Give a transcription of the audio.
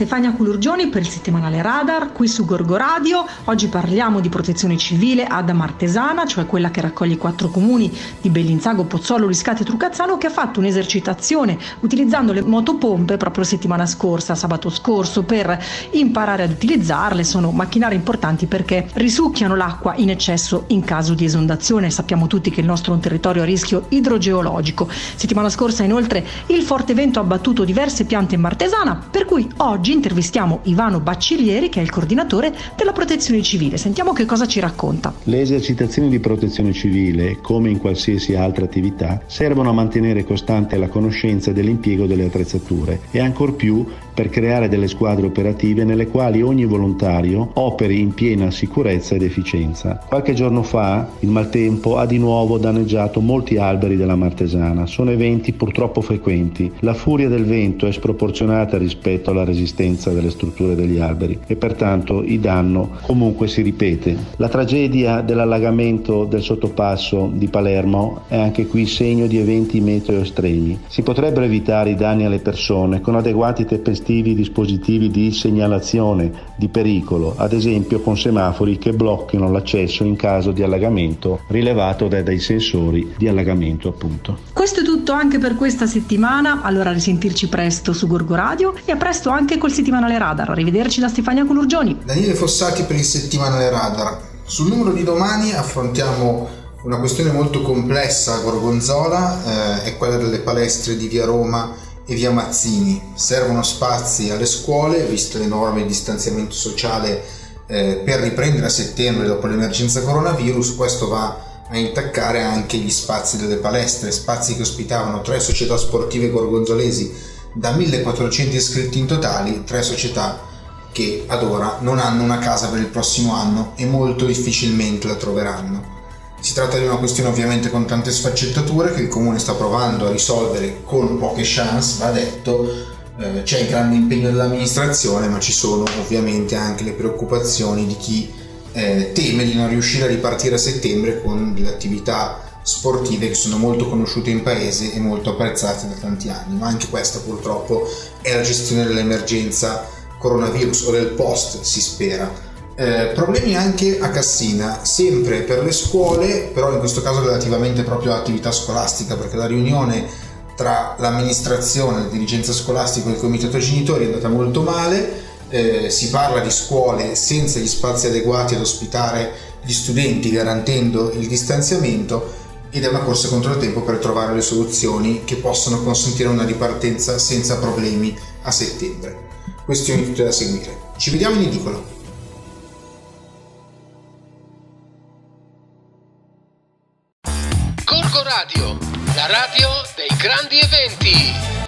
Stefania Culurgioni per il settimanale Radar, qui su Gorgo Radio. Oggi parliamo di protezione civile ad Amartesana, cioè quella che raccoglie i quattro comuni di Bellinzago, Pozzolo, Riscate e Trucazzano, che ha fatto un'esercitazione utilizzando le motopompe proprio settimana scorsa, sabato scorso, per imparare ad utilizzarle. Sono macchinari importanti perché risucchiano l'acqua in eccesso in caso di esondazione. Sappiamo tutti che il nostro è un territorio a rischio idrogeologico. Settimana scorsa, inoltre, il forte vento ha abbattuto diverse piante in Martesana, per cui oggi Oggi intervistiamo Ivano Bacciglieri che è il coordinatore della protezione civile. Sentiamo che cosa ci racconta. Le esercitazioni di protezione civile, come in qualsiasi altra attività, servono a mantenere costante la conoscenza dell'impiego delle attrezzature e ancor più per creare delle squadre operative nelle quali ogni volontario operi in piena sicurezza ed efficienza. Qualche giorno fa il maltempo ha di nuovo danneggiato molti alberi della Martesana. Sono eventi purtroppo frequenti. La furia del vento è sproporzionata rispetto alla resistenza delle strutture degli alberi e pertanto il danno comunque si ripete. La tragedia dell'allagamento del sottopasso di Palermo è anche qui segno di eventi meteo estremi. Si potrebbero evitare i danni alle persone con adeguati tempestivi dispositivi di segnalazione di pericolo, ad esempio con semafori che blocchino l'accesso in caso di allagamento rilevato dai, dai sensori di allagamento appunto. Questo è tutto anche per questa settimana, allora risentirci presto su Gorgo Radio e a presto anche col settimanale Radar. Arrivederci da Stefania Colurgioni. Daniele Fossati per il settimanale Radar. Sul numero di domani affrontiamo una questione molto complessa a Gorgonzola, eh, è quella delle palestre di Via Roma e via Mazzini. Servono spazi alle scuole, visto l'enorme distanziamento sociale eh, per riprendere a settembre dopo l'emergenza coronavirus. Questo va a intaccare anche gli spazi delle palestre, spazi che ospitavano tre società sportive gorgonzolesi da 1400 iscritti in totali, tre società che ad ora non hanno una casa per il prossimo anno e molto difficilmente la troveranno. Si tratta di una questione ovviamente con tante sfaccettature che il comune sta provando a risolvere con poche chance, va detto, eh, c'è il grande impegno dell'amministrazione, ma ci sono ovviamente anche le preoccupazioni di chi eh, teme di non riuscire a ripartire a settembre con delle attività sportive che sono molto conosciute in paese e molto apprezzate da tanti anni, ma anche questa purtroppo è la gestione dell'emergenza coronavirus o del post, si spera. Eh, problemi anche a Cassina, sempre per le scuole, però in questo caso relativamente proprio all'attività scolastica, perché la riunione tra l'amministrazione, la dirigenza scolastica e il comitato genitori è andata molto male. Eh, si parla di scuole senza gli spazi adeguati ad ospitare gli studenti garantendo il distanziamento ed è una corsa contro il tempo per trovare le soluzioni che possano consentire una ripartenza senza problemi a settembre. Questioni tutte da seguire. Ci vediamo in edicolo. Radio, la radio dei grandi eventi.